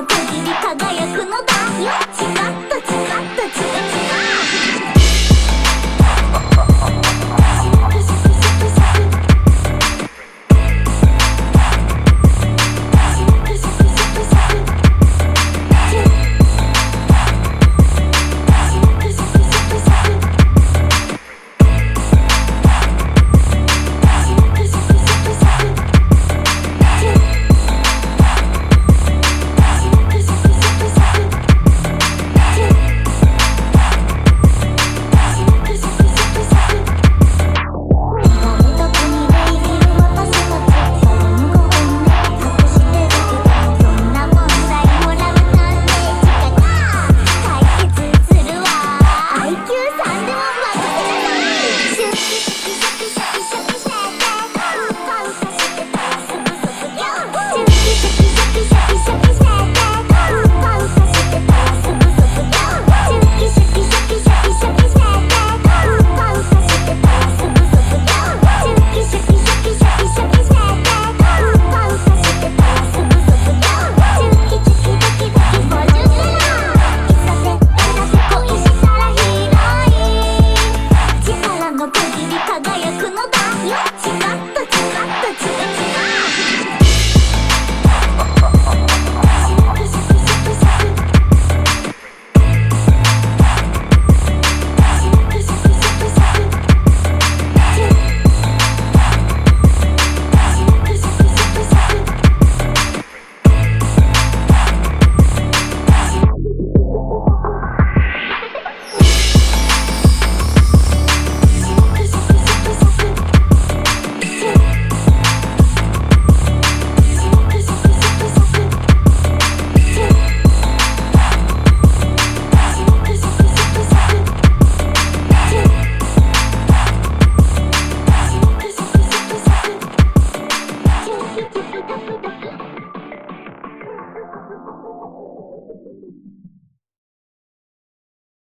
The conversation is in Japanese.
の次に輝くのだよ。